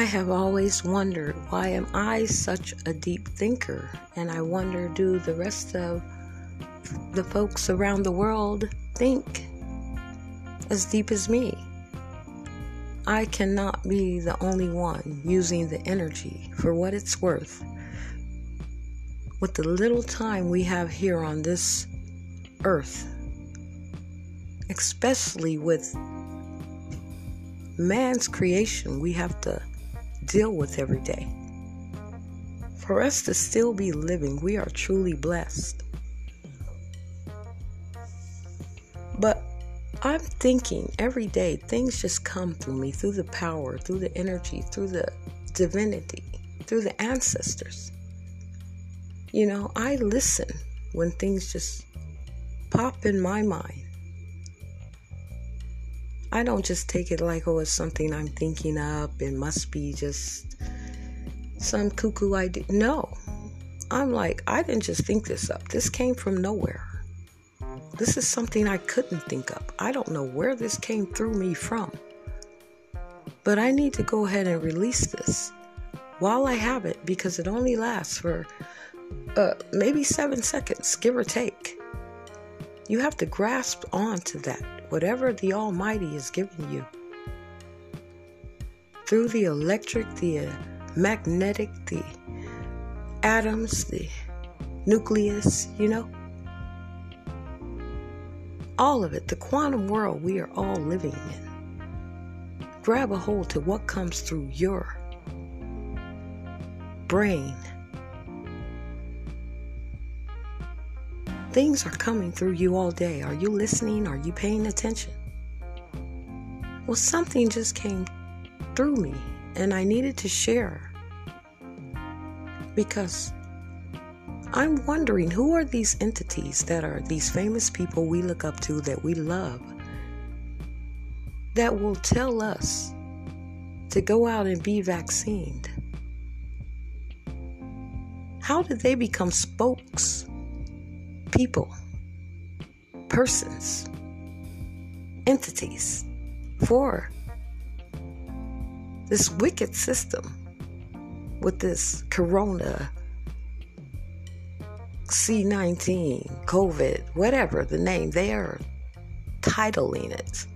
I have always wondered why am I such a deep thinker? And I wonder do the rest of the folks around the world think as deep as me? I cannot be the only one using the energy for what it's worth. With the little time we have here on this earth, especially with man's creation, we have to deal with every day. For us to still be living, we are truly blessed. But I'm thinking every day things just come through me, through the power, through the energy, through the divinity, through the ancestors. You know, I listen when things just pop in my mind. I don't just take it like, oh, it's something I'm thinking up. It must be just some cuckoo idea. No. I'm like, I didn't just think this up. This came from nowhere. This is something I couldn't think of. I don't know where this came through me from. But I need to go ahead and release this while I have it because it only lasts for uh, maybe seven seconds, give or take. You have to grasp onto that, whatever the Almighty is giving you. Through the electric, the magnetic, the atoms, the nucleus, you know? all of it, the quantum world we are all living in. Grab a hold to what comes through your brain. Things are coming through you all day. Are you listening? Are you paying attention? Well, something just came through me and I needed to share because I'm wondering who are these entities that are these famous people we look up to that we love that will tell us to go out and be vaccinated? How did they become spokes people, persons, entities for this wicked system with this corona C19, COVID, whatever the name, they are titling it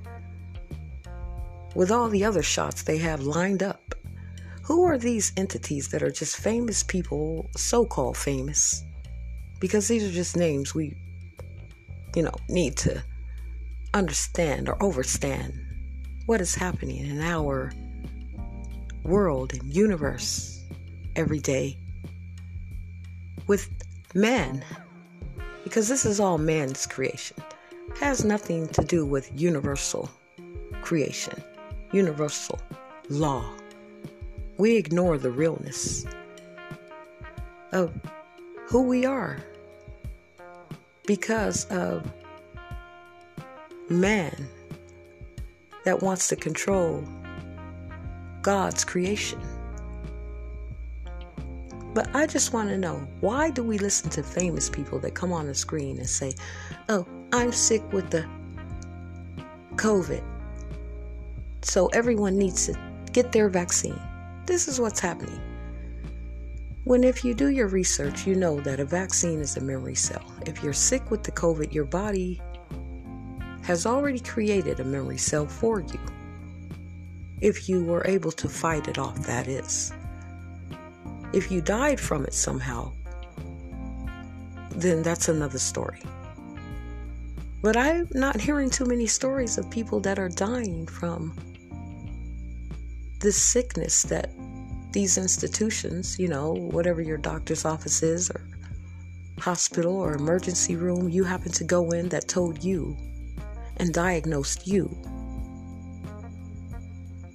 with all the other shots they have lined up. Who are these entities that are just famous people, so called famous? Because these are just names we, you know, need to understand or overstand what is happening in our world and universe every day with man, because this is all man's creation, has nothing to do with universal creation, universal law. We ignore the realness of who we are because of man that wants to control God's creation. But I just want to know why do we listen to famous people that come on the screen and say, "Oh, I'm sick with the COVID." So everyone needs to get their vaccine. This is what's happening. When if you do your research, you know that a vaccine is a memory cell. If you're sick with the COVID, your body has already created a memory cell for you. If you were able to fight it off, that is. If you died from it somehow, then that's another story. But I'm not hearing too many stories of people that are dying from this sickness that these institutions, you know, whatever your doctor's office is, or hospital or emergency room you happen to go in that told you and diagnosed you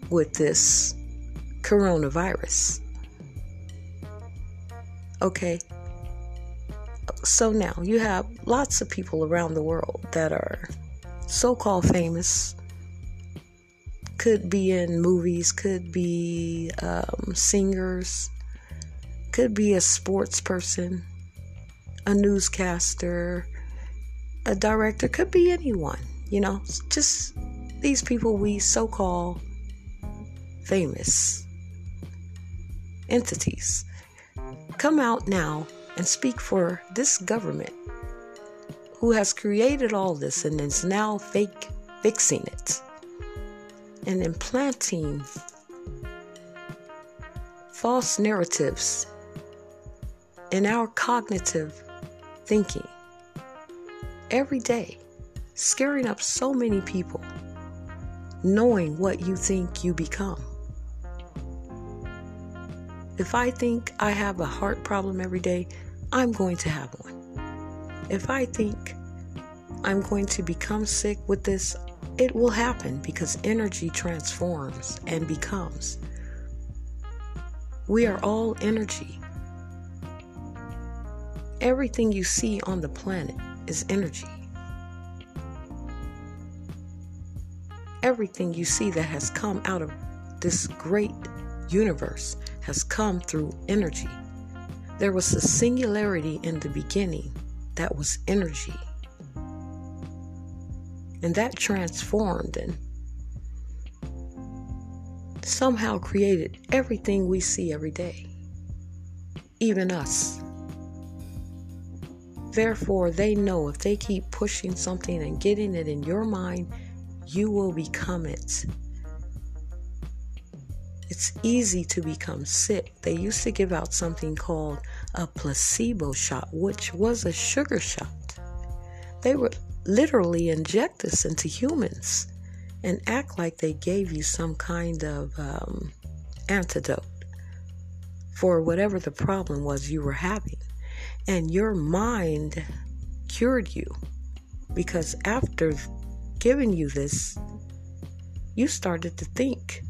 with this coronavirus. Okay. So now you have lots of people around the world that are so called famous. Could be in movies, could be um, singers, could be a sports person, a newscaster, a director, could be anyone, you know, just these people we so call famous entities, come out now and speak for this government who has created all this and is now fake fixing it and implanting false narratives in our cognitive thinking every day, scaring up so many people, knowing what you think you become. If I think I have a heart problem every day, I'm going to have one. If I think I'm going to become sick with this, it will happen because energy transforms and becomes. We are all energy. Everything you see on the planet is energy. Everything you see that has come out of this great universe has come through energy. There was a singularity in the beginning that was energy. And that transformed and somehow created everything we see every day, even us. Therefore, they know if they keep pushing something and getting it in your mind, you will become it. It's easy to become sick. They used to give out something called a placebo shot, which was a sugar shot. They would literally inject this into humans and act like they gave you some kind of um, antidote for whatever the problem was you were having. And your mind cured you because after giving you this, you started to think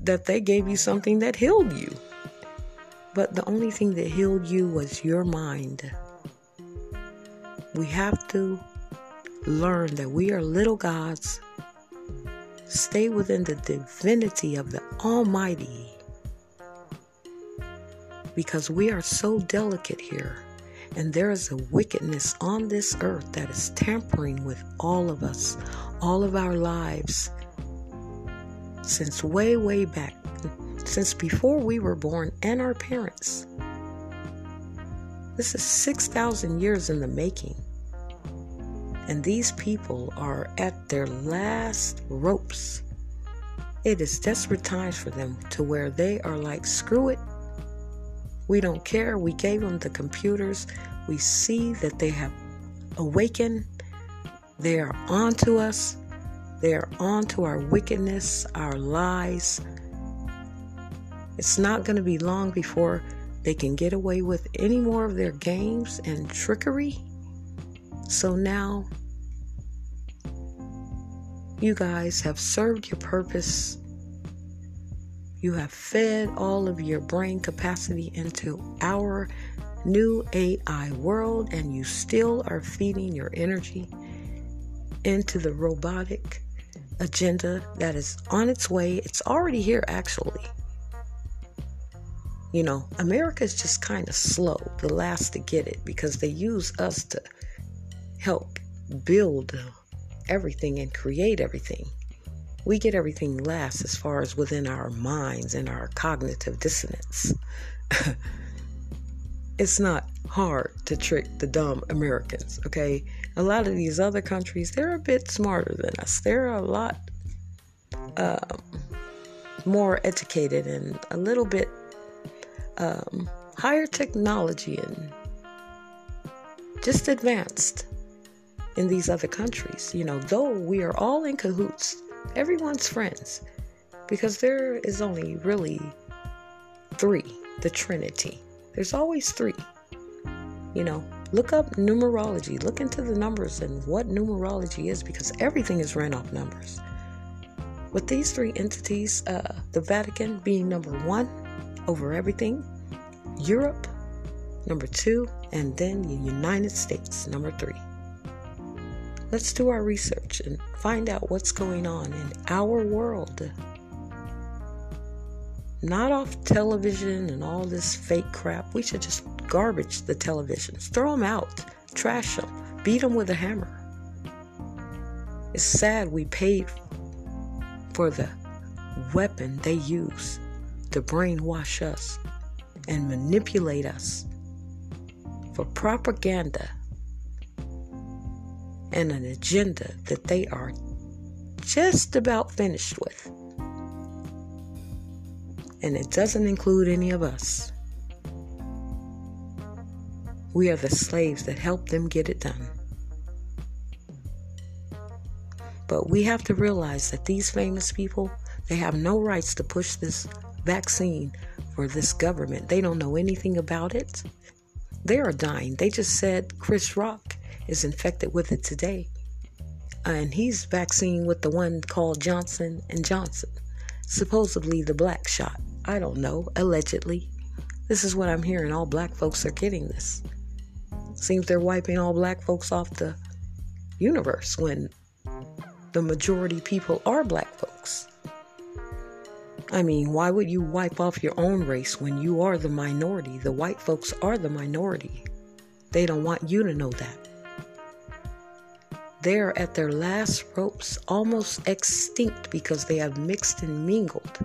that they gave you something that healed you. But the only thing that healed you was your mind. We have to learn that we are little gods. Stay within the divinity of the Almighty. Because we are so delicate here. And there is a wickedness on this earth that is tampering with all of us, all of our lives, since way, way back since before we were born and our parents. This is 6,000 years in the making. And these people are at their last ropes. It is desperate times for them to where they are like, screw it. We don't care. We gave them the computers. We see that they have awakened. They are on to us. They are on to our wickedness, our lies, it's not going to be long before they can get away with any more of their games and trickery. So now you guys have served your purpose. You have fed all of your brain capacity into our new AI world, and you still are feeding your energy into the robotic agenda that is on its way. It's already here, actually. You know, America is just kind of slow, the last to get it, because they use us to help build everything and create everything. We get everything last as far as within our minds and our cognitive dissonance. it's not hard to trick the dumb Americans, okay? A lot of these other countries, they're a bit smarter than us. They're a lot um, more educated and a little bit um, higher technology and just advanced in these other countries. You know, though we are all in cahoots, everyone's friends, because there is only really three the Trinity. There's always three. You know, look up numerology, look into the numbers and what numerology is, because everything is ran off numbers. With these three entities, uh, the Vatican being number one, over everything, Europe, number two, and then the United States, number three. Let's do our research and find out what's going on in our world. Not off television and all this fake crap. We should just garbage the televisions, throw them out, trash them, beat them with a hammer. It's sad we paid for the weapon they use to brainwash us and manipulate us for propaganda and an agenda that they are just about finished with. And it doesn't include any of us. We are the slaves that help them get it done. But we have to realize that these famous people, they have no rights to push this vaccine for this government. They don't know anything about it. They are dying. They just said Chris Rock is infected with it today. Uh, and he's vaccinating with the one called Johnson and Johnson. Supposedly the black shot. I don't know, allegedly. This is what I'm hearing. All black folks are getting this. Seems they're wiping all black folks off the universe when the majority people are black folks. I mean, why would you wipe off your own race when you are the minority? The white folks are the minority. They don't want you to know that. They're at their last ropes, almost extinct because they have mixed and mingled.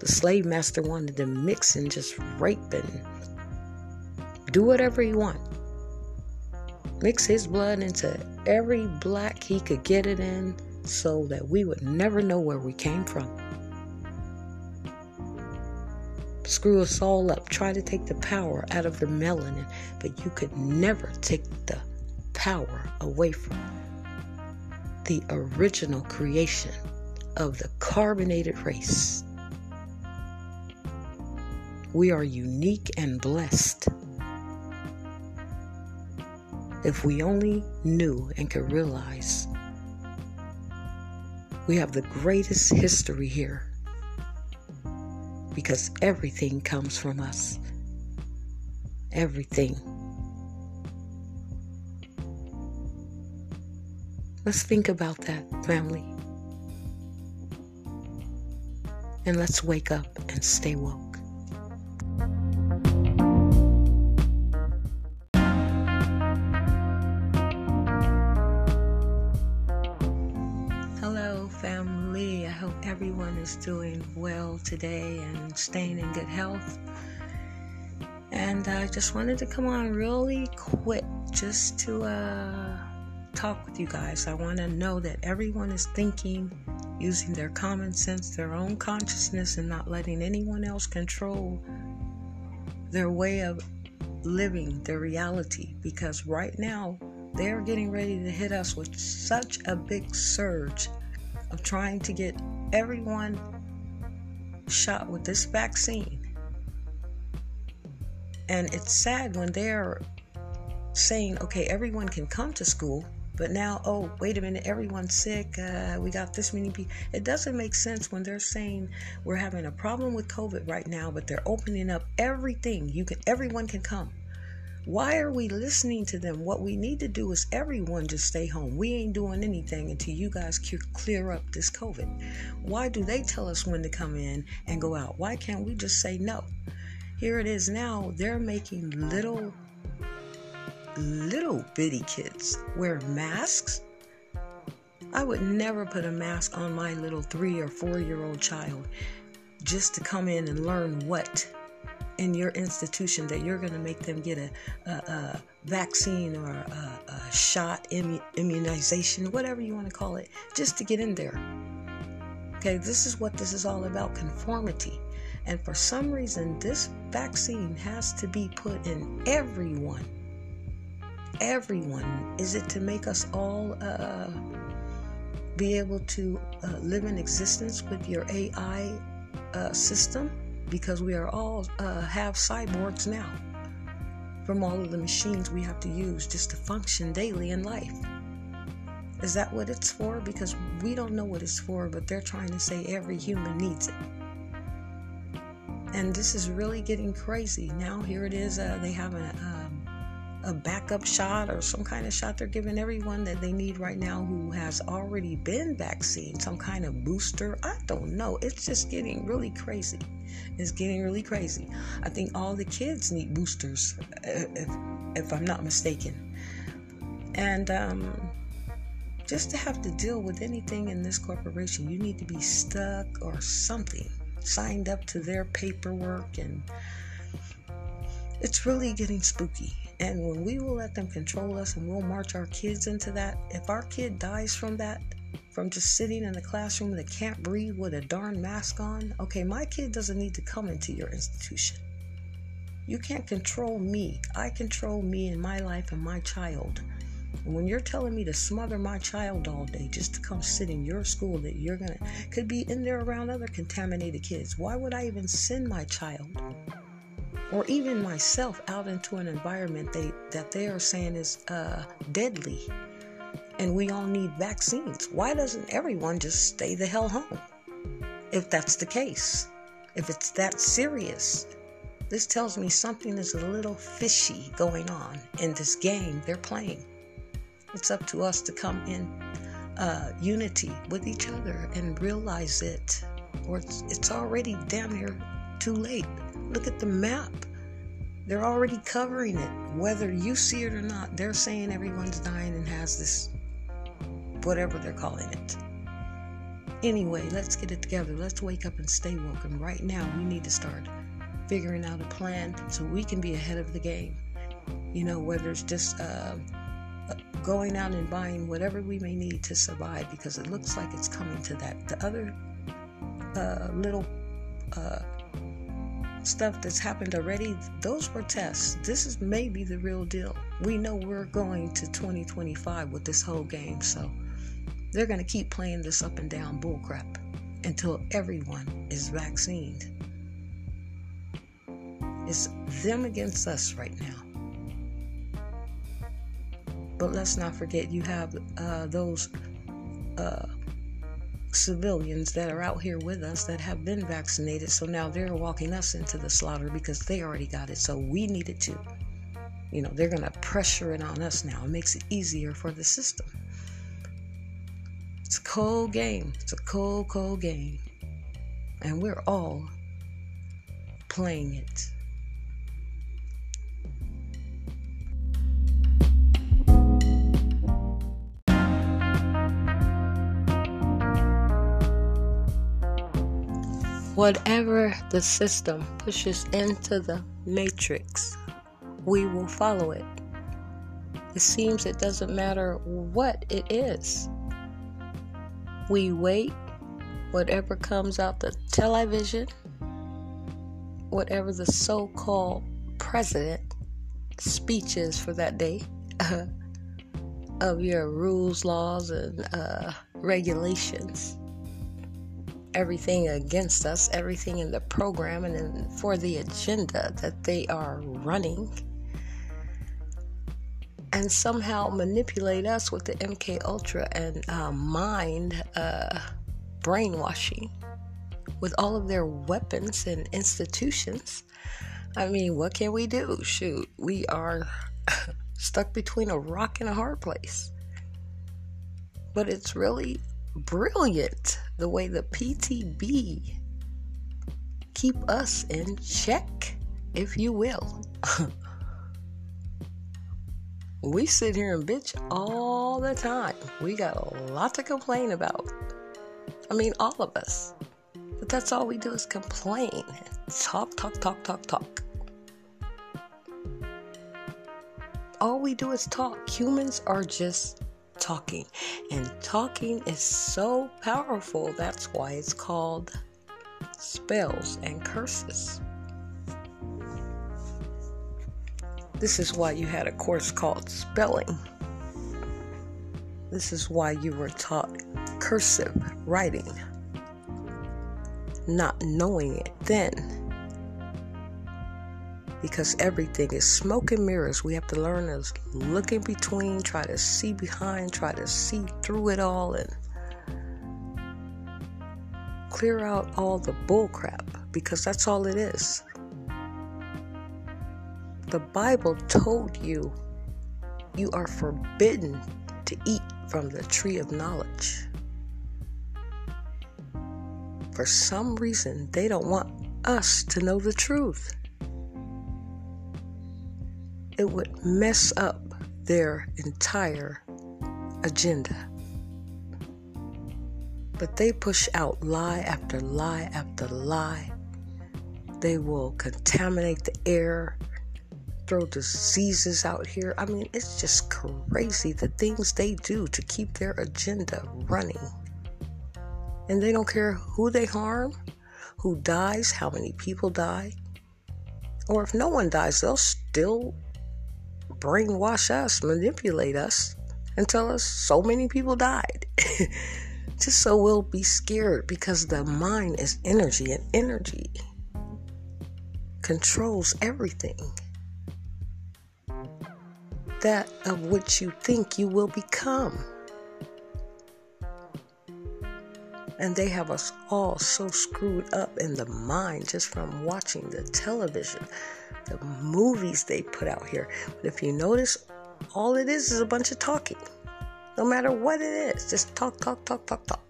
The slave master wanted to mix and just rape and do whatever he want mix his blood into every black he could get it in so that we would never know where we came from. Screw us all up, try to take the power out of the melanin, but you could never take the power away from the original creation of the carbonated race. We are unique and blessed if we only knew and could realize we have the greatest history here because everything comes from us. Everything. Let's think about that, family. And let's wake up and stay woke. Hello, family. I hope everyone is doing well today and staying in good health. And I just wanted to come on really quick just to uh, talk with you guys. I want to know that everyone is thinking, using their common sense, their own consciousness, and not letting anyone else control their way of living, their reality. Because right now, they're getting ready to hit us with such a big surge of trying to get everyone shot with this vaccine. And it's sad when they're saying, okay, everyone can come to school, but now, oh, wait a minute, everyone's sick. Uh, we got this many people. It doesn't make sense when they're saying we're having a problem with COVID right now, but they're opening up everything. You can, everyone can come. Why are we listening to them? What we need to do is everyone just stay home. We ain't doing anything until you guys clear up this COVID. Why do they tell us when to come in and go out? Why can't we just say no? Here it is now. They're making little, little bitty kids wear masks. I would never put a mask on my little three or four year old child just to come in and learn what in your institution that you're going to make them get a, a, a vaccine or a, a shot, immu- immunization, whatever you want to call it, just to get in there. Okay, this is what this is all about conformity. And for some reason, this vaccine has to be put in everyone. Everyone. Is it to make us all uh, be able to uh, live in existence with your AI uh, system? because we are all uh, have cyborgs now from all of the machines we have to use just to function daily in life. Is that what it's for? Because we don't know what it's for, but they're trying to say every human needs it. And this is really getting crazy. Now, here it is. Uh, they have a, um, a backup shot or some kind of shot they're giving everyone that they need right now who has already been vaccinated, some kind of booster. I don't know. It's just getting really crazy. It's getting really crazy. I think all the kids need boosters, if, if I'm not mistaken. And um, just to have to deal with anything in this corporation, you need to be stuck or something. signed up to their paperwork and it's really getting spooky. And when we will let them control us and we'll march our kids into that, if our kid dies from that, from just sitting in the classroom that can't breathe with a darn mask on, okay, my kid doesn't need to come into your institution. You can't control me. I control me and my life and my child. And when you're telling me to smother my child all day just to come sit in your school that you're gonna could be in there around other contaminated kids, why would I even send my child or even myself out into an environment they, that they are saying is uh, deadly and we all need vaccines. Why doesn't everyone just stay the hell home? If that's the case, if it's that serious, this tells me something is a little fishy going on in this game they're playing. It's up to us to come in uh, unity with each other and realize it, or it's, it's already damn near too late. Look at the map. They're already covering it. Whether you see it or not, they're saying everyone's dying and has this, whatever they're calling it. Anyway, let's get it together. Let's wake up and stay woke. And right now, we need to start figuring out a plan so we can be ahead of the game. You know, whether it's just uh, going out and buying whatever we may need to survive because it looks like it's coming to that. The other uh, little uh, stuff that's happened already, those were tests. This is maybe the real deal. We know we're going to 2025 with this whole game, so they're going to keep playing this up and down bullcrap until everyone is vaccinated. It's them against us right now. But let's not forget, you have uh, those uh, civilians that are out here with us that have been vaccinated. So now they're walking us into the slaughter because they already got it. So we need it too. You know, they're going to pressure it on us now. It makes it easier for the system. It's a cold game. It's a cold, cold game. And we're all playing it. Whatever the system pushes into the matrix, we will follow it. It seems it doesn't matter what it is. We wait, whatever comes out the television, whatever the so called president speeches for that day uh, of your rules, laws, and uh, regulations everything against us, everything in the program and for the agenda that they are running, and somehow manipulate us with the MK Ultra and uh, mind uh, brainwashing with all of their weapons and institutions. I mean, what can we do? Shoot, we are stuck between a rock and a hard place. But it's really brilliant the way the PTB keep us in check, if you will. we sit here and bitch all the time. We got a lot to complain about. I mean, all of us. But that's all we do is complain. Talk, talk, talk, talk, talk. All we do is talk. Humans are just talking. And talking is so powerful. That's why it's called spells and curses. This is why you had a course called spelling. This is why you were taught cursive writing, not knowing it then because everything is smoke and mirrors. We have to learn to look in between, try to see behind, try to see through it all, and clear out all the bullcrap because that's all it is. The Bible told you you are forbidden to eat from the tree of knowledge. For some reason, they don't want us to know the truth it would mess up their entire agenda. But they push out lie after lie after lie. They will contaminate the air, throw diseases out here. I mean, it's just crazy the things they do to keep their agenda running. And they don't care who they harm, who dies, how many people die. Or if no one dies, they'll still brainwash us, manipulate us, and tell us so many people died. Just so we'll be scared because the mind is energy, and energy controls everything. That of which you think you will become. And they have us all so screwed up in the mind just from watching the television, the movies they put out here. But if you notice, all it is is a bunch of talking. No matter what it is, just talk, talk, talk, talk, talk.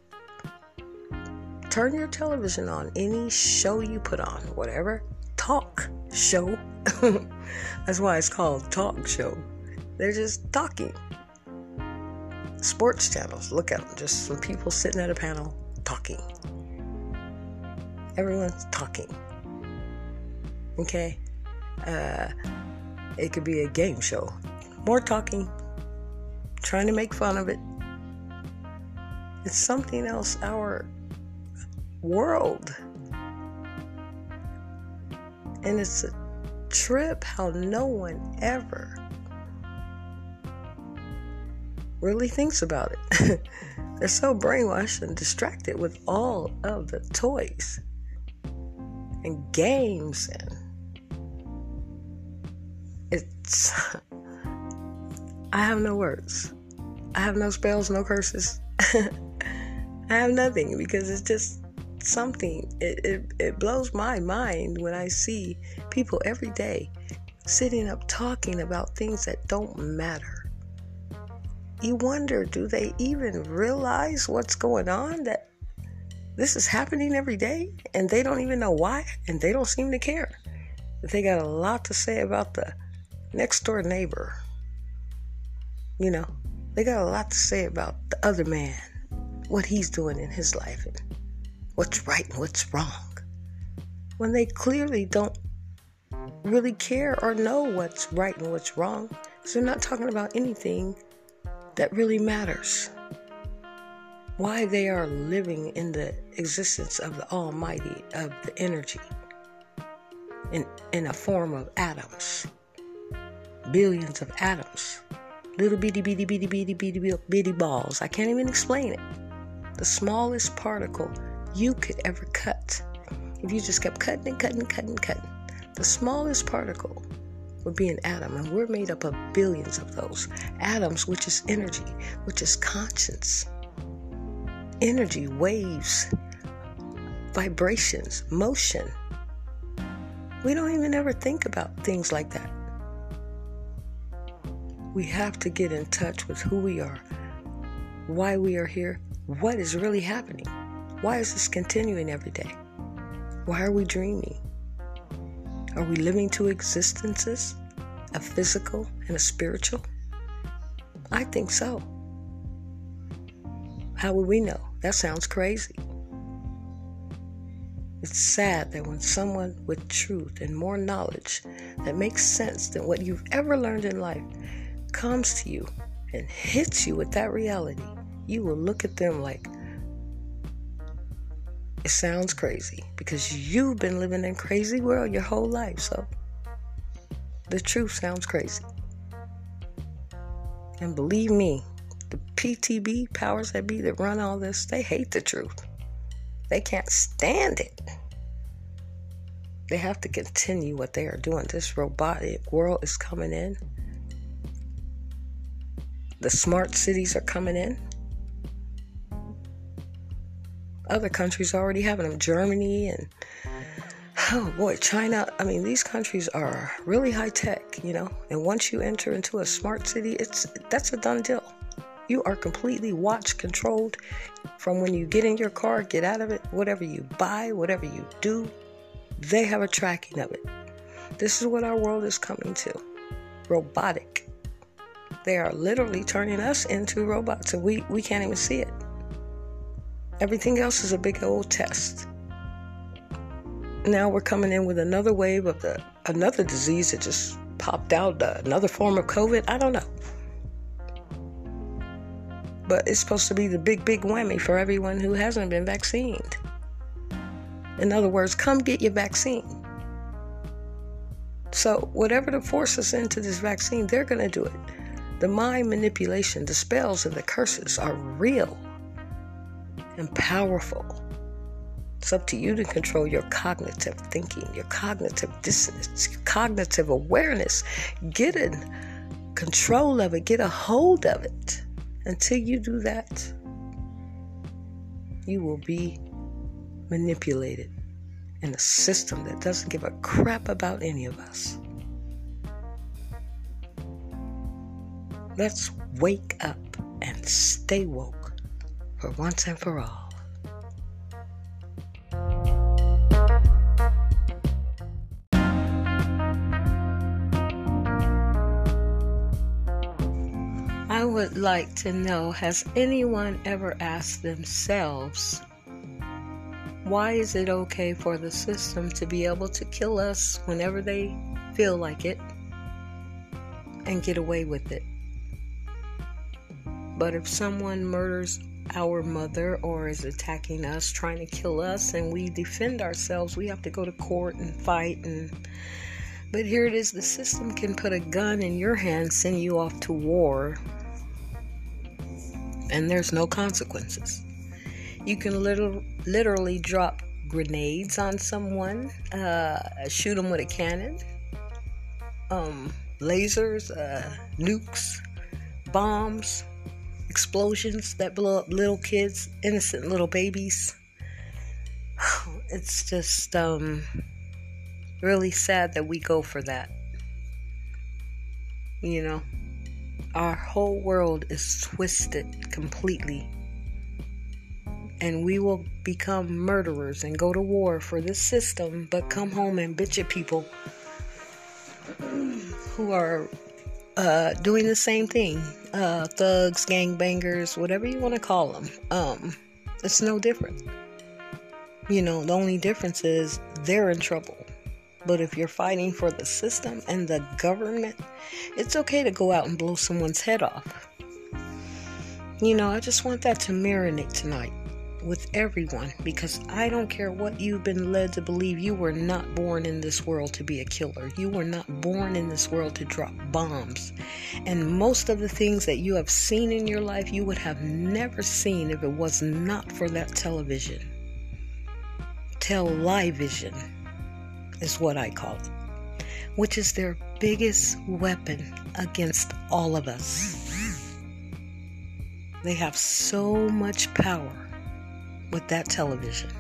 Turn your television on, any show you put on, whatever talk show. That's why it's called talk show. They're just talking. Sports channels, look at them, just some people sitting at a panel talking. Everyone's talking. Okay? Uh, it could be a game show. More talking, trying to make fun of it. It's something else our world. And it's a trip how no one ever really thinks about it. They're so brainwashed and distracted with all of the toys and games and it's I have no words. I have no spells, no curses. I have nothing because it's just something. It, it, it blows my mind when I see people every day sitting up talking about things that don't matter you wonder do they even realize what's going on? That this is happening every day and they don't even know why and they don't seem to care. They got a lot to say about the next door neighbor. You know, they got a lot to say about the other man, what he's doing in his life, and what's right and what's wrong. When they clearly don't really care or know what's right and what's wrong, because they're not talking about anything that really matters. Why they are living in the existence of the Almighty, of the energy, in, in a form of atoms, billions of atoms, little bitty, bitty, bitty, bitty, bitty, bitty balls. I can't even explain it. The smallest particle you could ever cut. If you just kept cutting and cutting and cutting and cutting, the smallest particle would be an atom, and we're made up of billions of those atoms, which is energy, which is conscience, energy, waves, vibrations, motion. We don't even ever think about things like that. We have to get in touch with who we are, why we are here, what is really happening, why is this continuing every day, why are we dreaming? Are we living two existences? A physical and a spiritual? I think so. How would we know? That sounds crazy. It's sad that when someone with truth and more knowledge that makes sense than what you've ever learned in life comes to you and hits you with that reality, you will look at them like, it sounds crazy because you've been living in crazy world your whole life. So the truth sounds crazy. And believe me, the PTB powers that be that run all this, they hate the truth. They can't stand it. They have to continue what they are doing. This robotic world is coming in. The smart cities are coming in other countries already having them. Germany and oh boy, China. I mean, these countries are really high tech, you know. And once you enter into a smart city, it's that's a done deal. You are completely watch controlled from when you get in your car, get out of it, whatever you buy, whatever you do, they have a tracking of it. This is what our world is coming to. Robotic. They are literally turning us into robots and we, we can't even see it. Everything else is a big old test. Now we're coming in with another wave of the another disease that just popped out, uh, another form of COVID. I don't know. But it's supposed to be the big, big whammy for everyone who hasn't been vaccinated. In other words, come get your vaccine. So, whatever to force us into this vaccine, they're going to do it. The mind manipulation, the spells, and the curses are real and powerful. It's up to you to control your cognitive thinking, your cognitive dissonance, your cognitive awareness. Get in control of it, get a hold of it. Until you do that, you will be manipulated in a system that doesn't give a crap about any of us. Let's wake up and stay woke for once and for all. I would like to know has anyone ever asked themselves why is it okay for the system to be able to kill us whenever they feel like it and get away with it? But if someone murders our mother or is attacking us, trying to kill us, and we defend ourselves, we have to go to court and fight and but here it is the system can put a gun in your hand, send you off to war, and there's no consequences. You can little, literally drop grenades on someone, uh, shoot them with a cannon, um, lasers, uh, nukes, bombs, explosions that blow up little kids, innocent little babies. It's just um, really sad that we go for that. You know, our whole world is twisted completely and we will become murderers and go to war for this system, but come home and bitch at people who are uh, doing the same thing uh, thugs, gangbangers, whatever you want to call them. Um, it's no different. You know, the only difference is they're in trouble. But if you're fighting for the system and the government, it's okay to go out and blow someone's head off. You know, I just want that to marinate tonight with everyone because I don't care what you've been led to believe. You were not born in this world to be a killer. You were not born in this world to drop bombs. And most of the things that you have seen in your life, you would have never seen if it was not for that television. Television is what I call it, which is their biggest weapon against all of us. They have so much power with that television.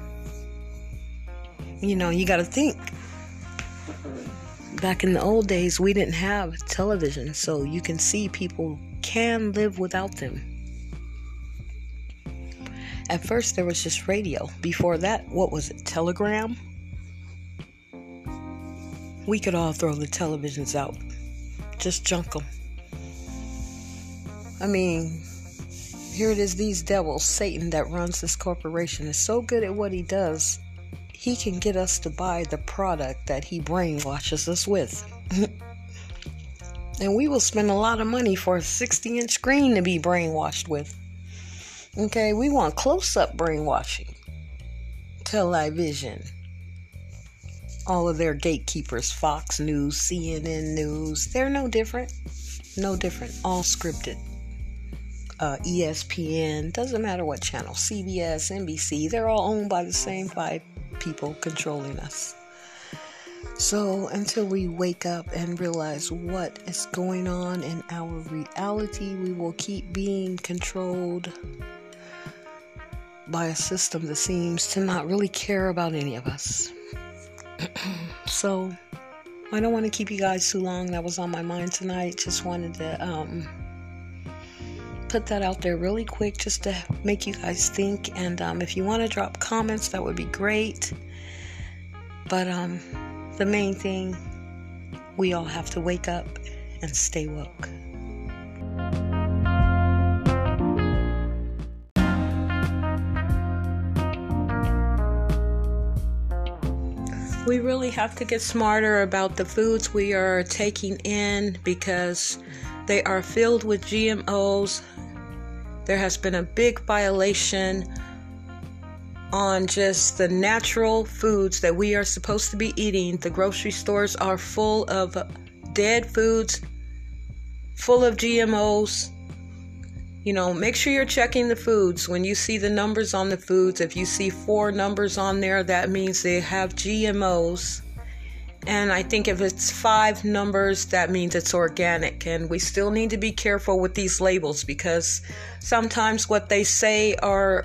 You know, you got to think. Back in the old days, we didn't have television, so you can see people can live without them. At first, there was just radio. Before that, what was it? Telegram? We could all throw the televisions out, just junk them. I mean, here it is these devils, Satan that runs this corporation is so good at what he does, he can get us to buy the product that he brainwashes us with. and we will spend a lot of money for a 60 inch screen to be brainwashed with. Okay, we want close up brainwashing. Television. All of their gatekeepers, Fox News, CNN News, they're no different. No different. All scripted uh, ESPN, doesn't matter what channel, CBS, NBC, they're all owned by the same five people controlling us. So until we wake up and realize what is going on in our reality, we will keep being controlled by a system that seems to not really care about any of us. so I don't want to keep you guys too long. That was on my mind tonight. Just wanted to um, put that out there really quick just to make you guys think. And um, if you want to drop comments, that would be great. But um, the main thing, we all have to wake up and stay woke. we really have to get smarter about the foods we are taking in because they are filled with GMOs, there has been a big violation on just the natural foods that we are supposed to be eating. The grocery stores are full of dead foods, full of GMOs. You know, make sure you're checking the foods. When you see the numbers on the foods, if you see four numbers on there, that means they have GMOs. And I think if it's five numbers, that means it's organic. And we still need to be careful with these labels because sometimes what they say are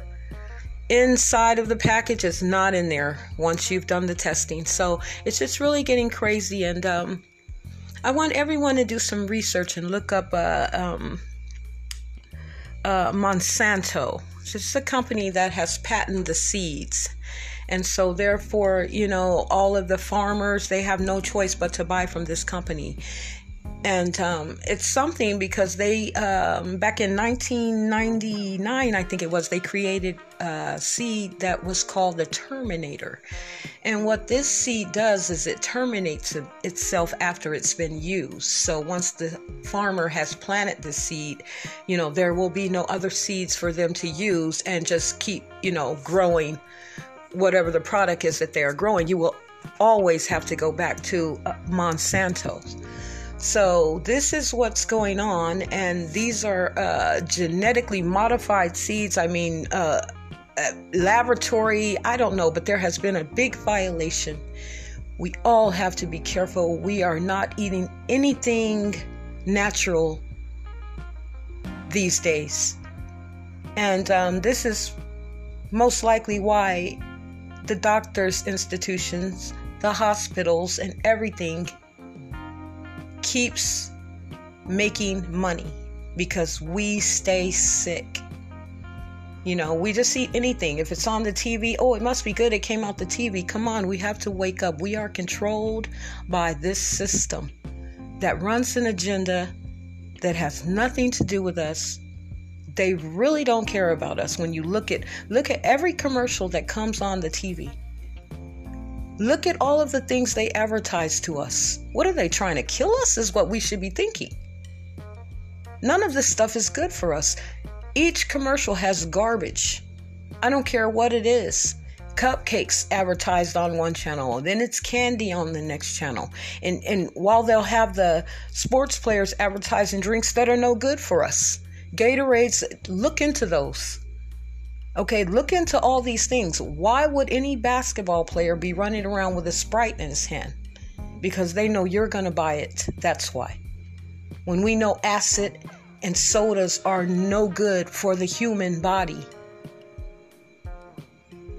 inside of the package is not in there once you've done the testing. So it's just really getting crazy. And um, I want everyone to do some research and look up uh, um, uh, Monsanto. It's a company that has patented the seeds. And so, therefore, you know, all of the farmers, they have no choice but to buy from this company. And um, it's something because they um, back in 1999 i think it was they created a seed that was called the terminator. And what this seed does is it terminates itself after it's been used. So once the farmer has planted the seed you know there will be no other seeds for them to use and just keep you know growing whatever the product is that they are growing you will always have to go back to uh, monsanto so, this is what's going on, and these are uh, genetically modified seeds. I mean, uh, uh, laboratory, I don't know, but there has been a big violation. We all have to be careful. We are not eating anything natural these days. And um, this is most likely why the doctors' institutions, the hospitals, and everything keeps making money because we stay sick. You know, we just eat anything. If it's on the TV, oh, it must be good. It came out the TV. Come on, we have to wake up. We are controlled by this system that runs an agenda that has nothing to do with us. They really don't care about us. When you look at look at every commercial that comes on the TV. Look at all of the things they advertise to us. What are they trying to kill us? Is what we should be thinking. None of this stuff is good for us. Each commercial has garbage. I don't care what it is. Cupcakes advertised on one channel, then it's candy on the next channel. And and while they'll have the sports players advertising drinks that are no good for us. Gatorades, look into those. Okay, look into all these things. Why would any basketball player be running around with a Sprite in his hand? Because they know you're going to buy it. That's why. When we know acid and sodas are no good for the human body.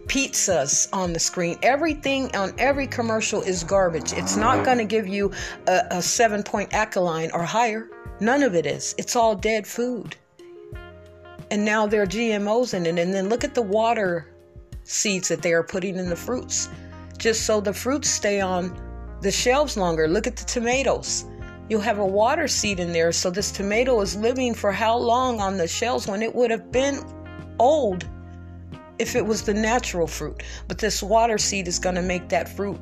Pizzas on the screen, everything on every commercial is garbage. It's not going to give you a, a seven point alkaline or higher. None of it is. It's all dead food and now there are GMOs in it. And then look at the water seeds that they are putting in the fruits, just so the fruits stay on the shelves longer. Look at the tomatoes. You'll have a water seed in there, so this tomato is living for how long on the shelves when it would have been old if it was the natural fruit. But this water seed is going to make that fruit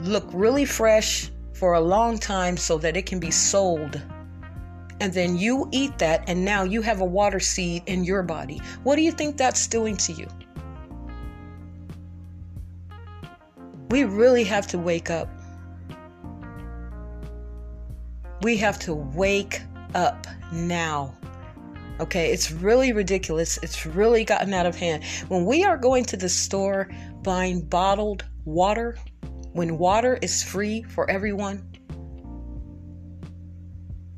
look really fresh for a long time so that it can be sold and then you eat that, and now you have a water seed in your body. What do you think that's doing to you? We really have to wake up. We have to wake up now. Okay, it's really ridiculous. It's really gotten out of hand. When we are going to the store buying bottled water, when water is free for everyone,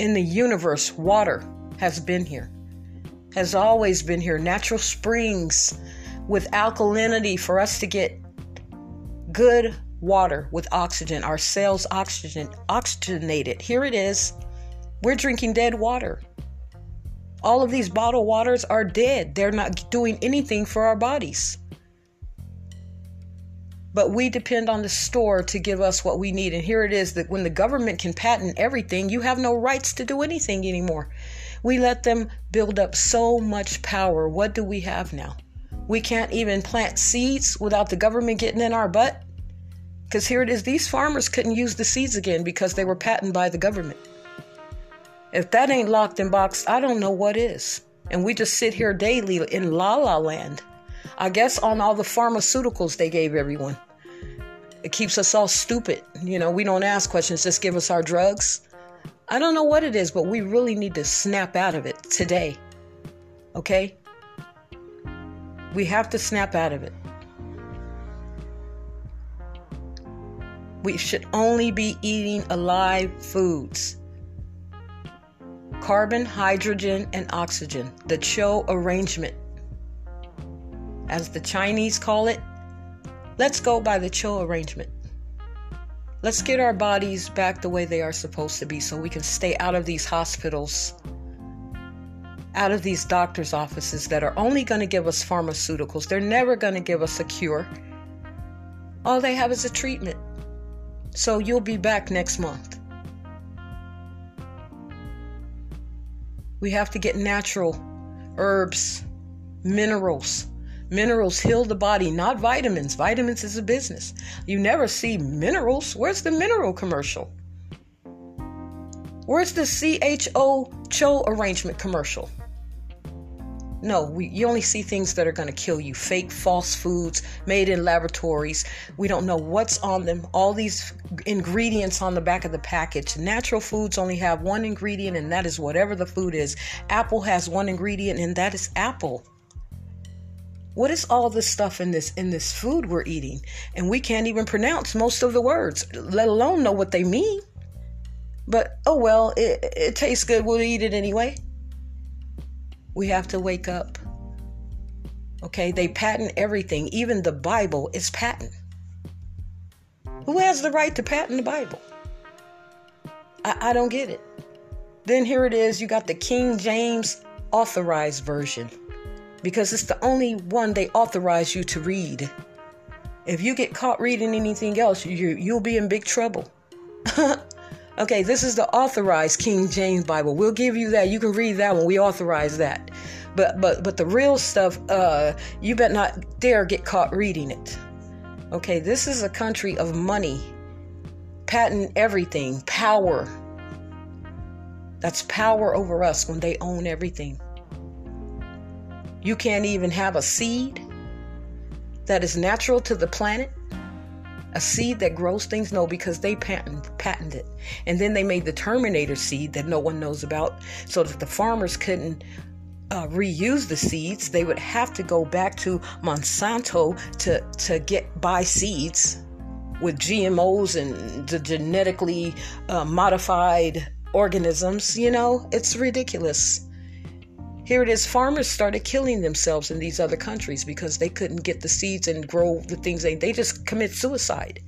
in the universe, water has been here, has always been here. Natural springs with alkalinity for us to get good water with oxygen, our cells oxygen oxygenated. Here it is. We're drinking dead water. All of these bottled waters are dead. They're not doing anything for our bodies. But we depend on the store to give us what we need. And here it is that when the government can patent everything, you have no rights to do anything anymore. We let them build up so much power. What do we have now? We can't even plant seeds without the government getting in our butt. Because here it is these farmers couldn't use the seeds again because they were patented by the government. If that ain't locked and boxed, I don't know what is. And we just sit here daily in la la land. I guess on all the pharmaceuticals they gave everyone. It keeps us all stupid. You know, we don't ask questions, just give us our drugs. I don't know what it is, but we really need to snap out of it today. Okay? We have to snap out of it. We should only be eating alive foods carbon, hydrogen, and oxygen, the Cho arrangement. As the Chinese call it, let's go by the Cho arrangement. Let's get our bodies back the way they are supposed to be so we can stay out of these hospitals, out of these doctors' offices that are only going to give us pharmaceuticals. They're never going to give us a cure. All they have is a treatment. So you'll be back next month. We have to get natural herbs, minerals. Minerals heal the body, not vitamins. Vitamins is a business. You never see minerals. Where's the mineral commercial? Where's the CHO CHO arrangement commercial? No, we, you only see things that are going to kill you. Fake, false foods made in laboratories. We don't know what's on them. All these ingredients on the back of the package. Natural foods only have one ingredient, and that is whatever the food is. Apple has one ingredient, and that is apple. What is all this stuff in this in this food we're eating? And we can't even pronounce most of the words, let alone know what they mean. But oh well, it, it tastes good. We'll eat it anyway. We have to wake up. Okay, they patent everything. Even the Bible is patent. Who has the right to patent the Bible? I, I don't get it. Then here it is you got the King James authorized version because it's the only one they authorize you to read. If you get caught reading anything else, you, you'll be in big trouble. Okay, this is the authorized King James Bible. We'll give you that. You can read that one. We authorize that. But but but the real stuff, uh, you better not dare get caught reading it. Okay, this is a country of money, patent everything, power. That's power over us when they own everything. You can't even have a seed that is natural to the planet a seed that grows things? No, because they patent, patented it. And then they made the Terminator seed that no one knows about so that the farmers couldn't uh, reuse the seeds. They would have to go back to Monsanto to, to get buy seeds with GMOs and the genetically uh, modified organisms. You know, it's ridiculous. Here it is farmers started killing themselves in these other countries because they couldn't get the seeds and grow the things they they just commit suicide.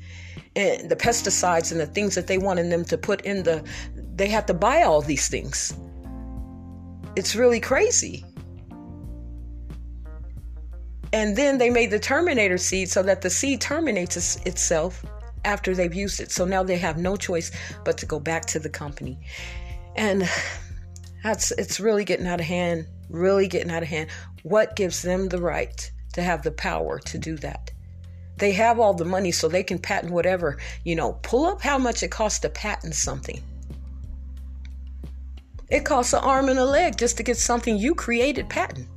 And the pesticides and the things that they wanted them to put in the they had to buy all these things. It's really crazy. And then they made the terminator seed so that the seed terminates itself after they've used it. So now they have no choice but to go back to the company. And that's it's really getting out of hand, really getting out of hand. What gives them the right to have the power to do that? They have all the money so they can patent whatever, you know, pull up how much it costs to patent something. It costs an arm and a leg just to get something you created patent.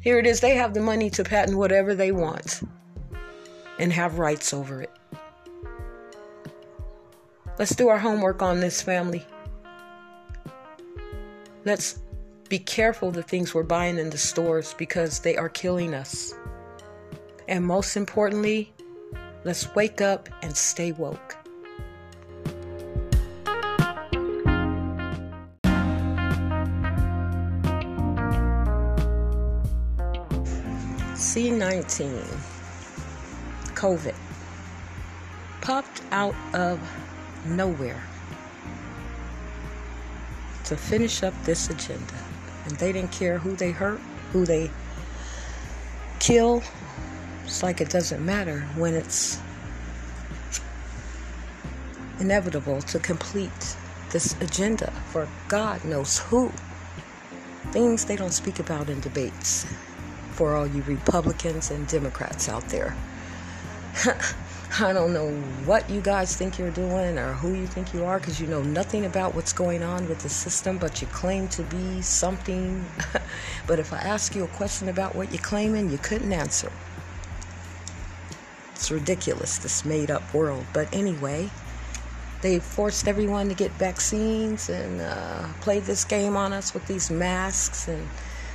Here it is, they have the money to patent whatever they want and have rights over it. Let's do our homework on this family. Let's be careful the things we're buying in the stores because they are killing us. And most importantly, let's wake up and stay woke. C19, COVID, popped out of nowhere to finish up this agenda. And they didn't care who they hurt, who they kill. It's like it doesn't matter when it's inevitable to complete this agenda for God knows who. Things they don't speak about in debates for all you Republicans and Democrats out there. I don't know what you guys think you're doing or who you think you are because you know nothing about what's going on with the system, but you claim to be something. but if I ask you a question about what you're claiming, you couldn't answer. It's ridiculous, this made up world. But anyway, they forced everyone to get vaccines and uh, this game on us with these masks and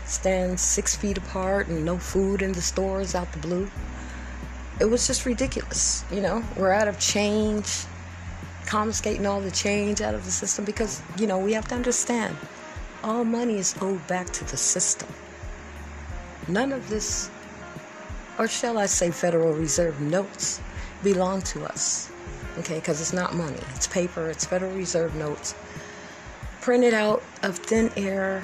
stand six feet apart and no food in the stores out the blue. It was just ridiculous. You know, we're out of change, confiscating all the change out of the system because, you know, we have to understand all money is owed back to the system. None of this, or shall I say, Federal Reserve notes belong to us okay? Because it's not money, it's paper, it's Federal Reserve notes printed out of thin air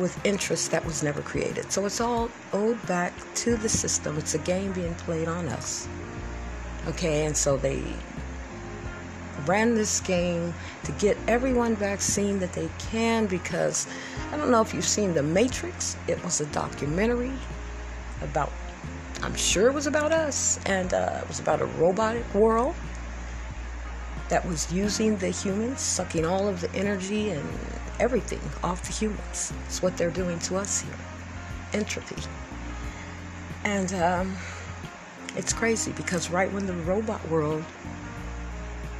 with interest that was never created. So it's all owed back to the system. It's a game being played on us. Okay, and so they ran this game to get everyone vaccine that they can because I don't know if you've seen The Matrix. It was a documentary about, I'm sure it was about us, and uh, it was about a robotic world that was using the humans, sucking all of the energy and everything off the humans. It's what they're doing to us here entropy. And um, it's crazy because right when the robot world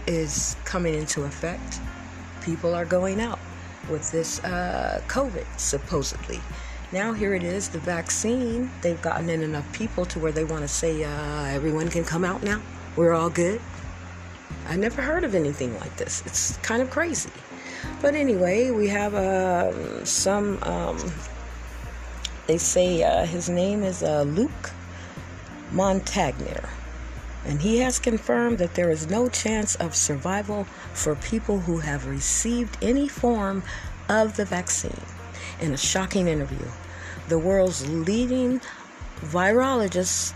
is coming into effect, people are going out with this uh, COVID, supposedly. Now, here it is, the vaccine. They've gotten in enough people to where they want to say uh, everyone can come out now. We're all good. I never heard of anything like this. It's kind of crazy. But anyway, we have uh, some. Um, they say uh, his name is uh, Luc Montagnier. And he has confirmed that there is no chance of survival for people who have received any form of the vaccine. In a shocking interview, the world's leading virologist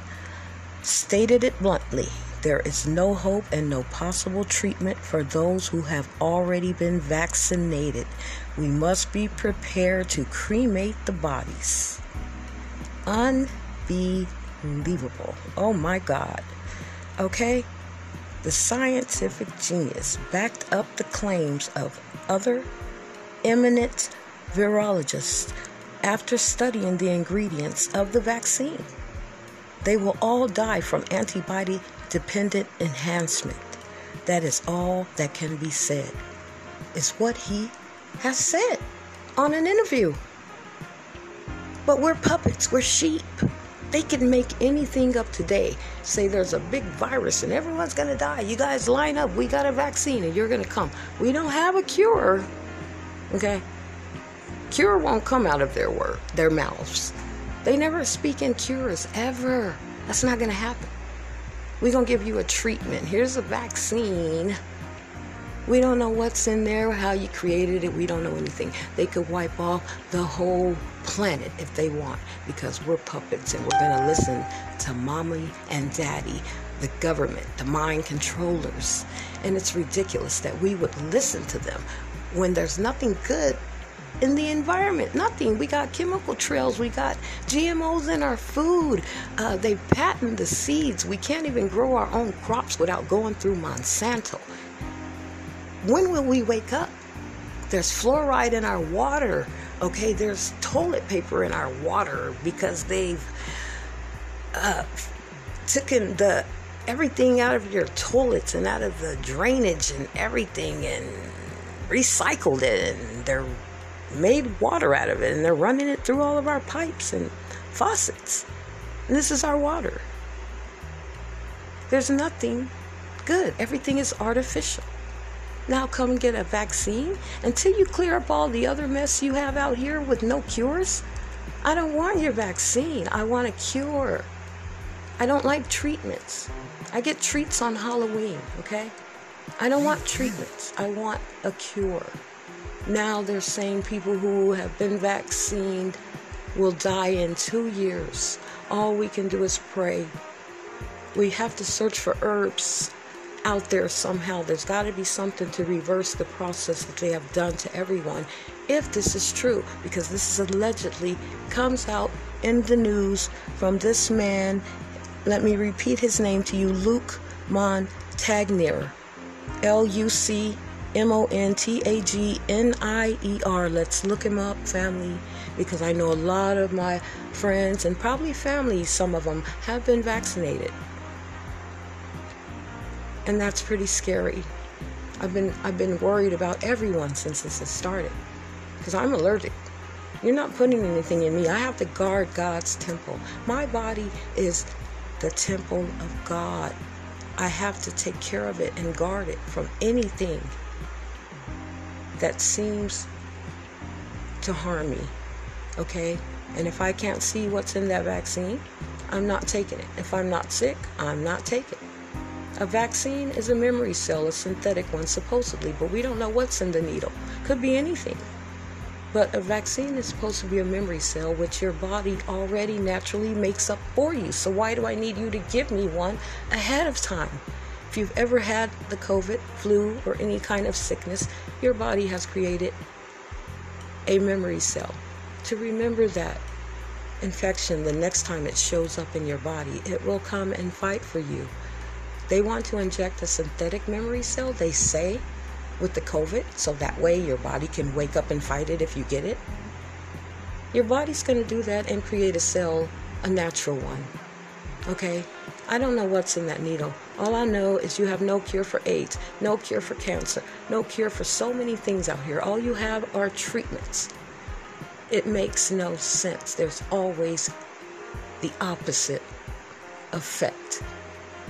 stated it bluntly there is no hope and no possible treatment for those who have already been vaccinated. We must be prepared to cremate the bodies. Unbelievable. Oh my God. Okay? The scientific genius backed up the claims of other eminent virologists after studying the ingredients of the vaccine. They will all die from antibody dependent enhancement. That is all that can be said, is what he has said on an interview. But we're puppets, we're sheep. They can make anything up today. Say there's a big virus and everyone's gonna die. You guys line up, we got a vaccine and you're gonna come. We don't have a cure. Okay? Cure won't come out of their word, their mouths. They never speak in cures ever. That's not gonna happen. We're going to give you a treatment. Here's a vaccine. We don't know what's in there, how you created it. We don't know anything. They could wipe off the whole planet if they want because we're puppets and we're going to listen to mommy and daddy, the government, the mind controllers. And it's ridiculous that we would listen to them when there's nothing good in the environment. Nothing. We got chemical trails. We got GMOs in our food. Uh, they patent the seeds. We can't even grow our own crops without going through Monsanto. When will we wake up? There's fluoride in our water. Okay, there's toilet paper in our water because they've uh, taken the everything out of your toilets and out of the drainage and everything and recycled it and they're made water out of it and they're running it through all of our pipes and faucets. And this is our water. There's nothing good, everything is artificial. Now come and get a vaccine until you clear up all the other mess you have out here with no cures. I don't want your vaccine. I want a cure. I don't like treatments. I get treats on Halloween, okay? I don't want treatments. I want a cure. Now they're saying people who have been vaccinated will die in two years. All we can do is pray. We have to search for herbs out there somehow. There's got to be something to reverse the process that they have done to everyone. If this is true, because this is allegedly comes out in the news from this man Let me repeat his name to you Luc Montagnier. L U C M O N T A G N I E R. Let's look him up, family, because I know a lot of my friends and probably family, some of them, have been vaccinated. And that's pretty scary. I've been I've been worried about everyone since this has started because I'm allergic. You're not putting anything in me. I have to guard God's temple. My body is the temple of God. I have to take care of it and guard it from anything that seems to harm me. Okay? And if I can't see what's in that vaccine, I'm not taking it. If I'm not sick, I'm not taking it. A vaccine is a memory cell, a synthetic one, supposedly, but we don't know what's in the needle. Could be anything. But a vaccine is supposed to be a memory cell, which your body already naturally makes up for you. So why do I need you to give me one ahead of time? If you've ever had the COVID, flu, or any kind of sickness, your body has created a memory cell to remember that infection the next time it shows up in your body. It will come and fight for you. They want to inject a synthetic memory cell, they say, with the COVID, so that way your body can wake up and fight it if you get it. Your body's going to do that and create a cell, a natural one. Okay? I don't know what's in that needle. All I know is you have no cure for AIDS, no cure for cancer, no cure for so many things out here. All you have are treatments. It makes no sense. There's always the opposite effect.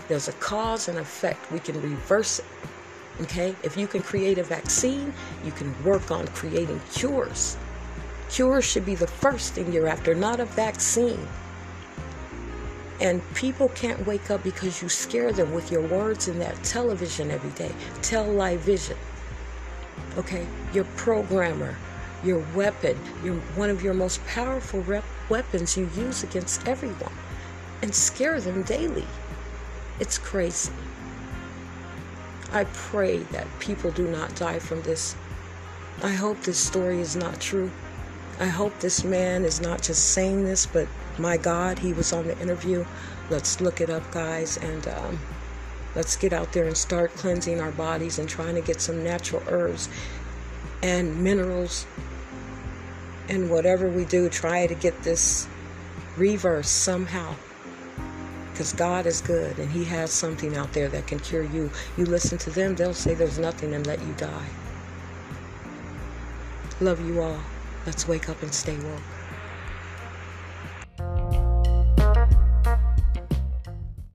There's a cause and effect. We can reverse it. Okay? If you can create a vaccine, you can work on creating cures. Cures should be the first thing you're after, not a vaccine. And people can't wake up because you scare them with your words in that television every day. Tell live vision. Okay? Your programmer, your weapon, your one of your most powerful rep- weapons you use against everyone and scare them daily. It's crazy. I pray that people do not die from this. I hope this story is not true. I hope this man is not just saying this, but my God, he was on the interview. Let's look it up, guys, and um, let's get out there and start cleansing our bodies and trying to get some natural herbs and minerals and whatever we do, try to get this reverse somehow because God is good and He has something out there that can cure you. You listen to them, they'll say there's nothing and let you die. Love you all. Let's wake up and stay woke.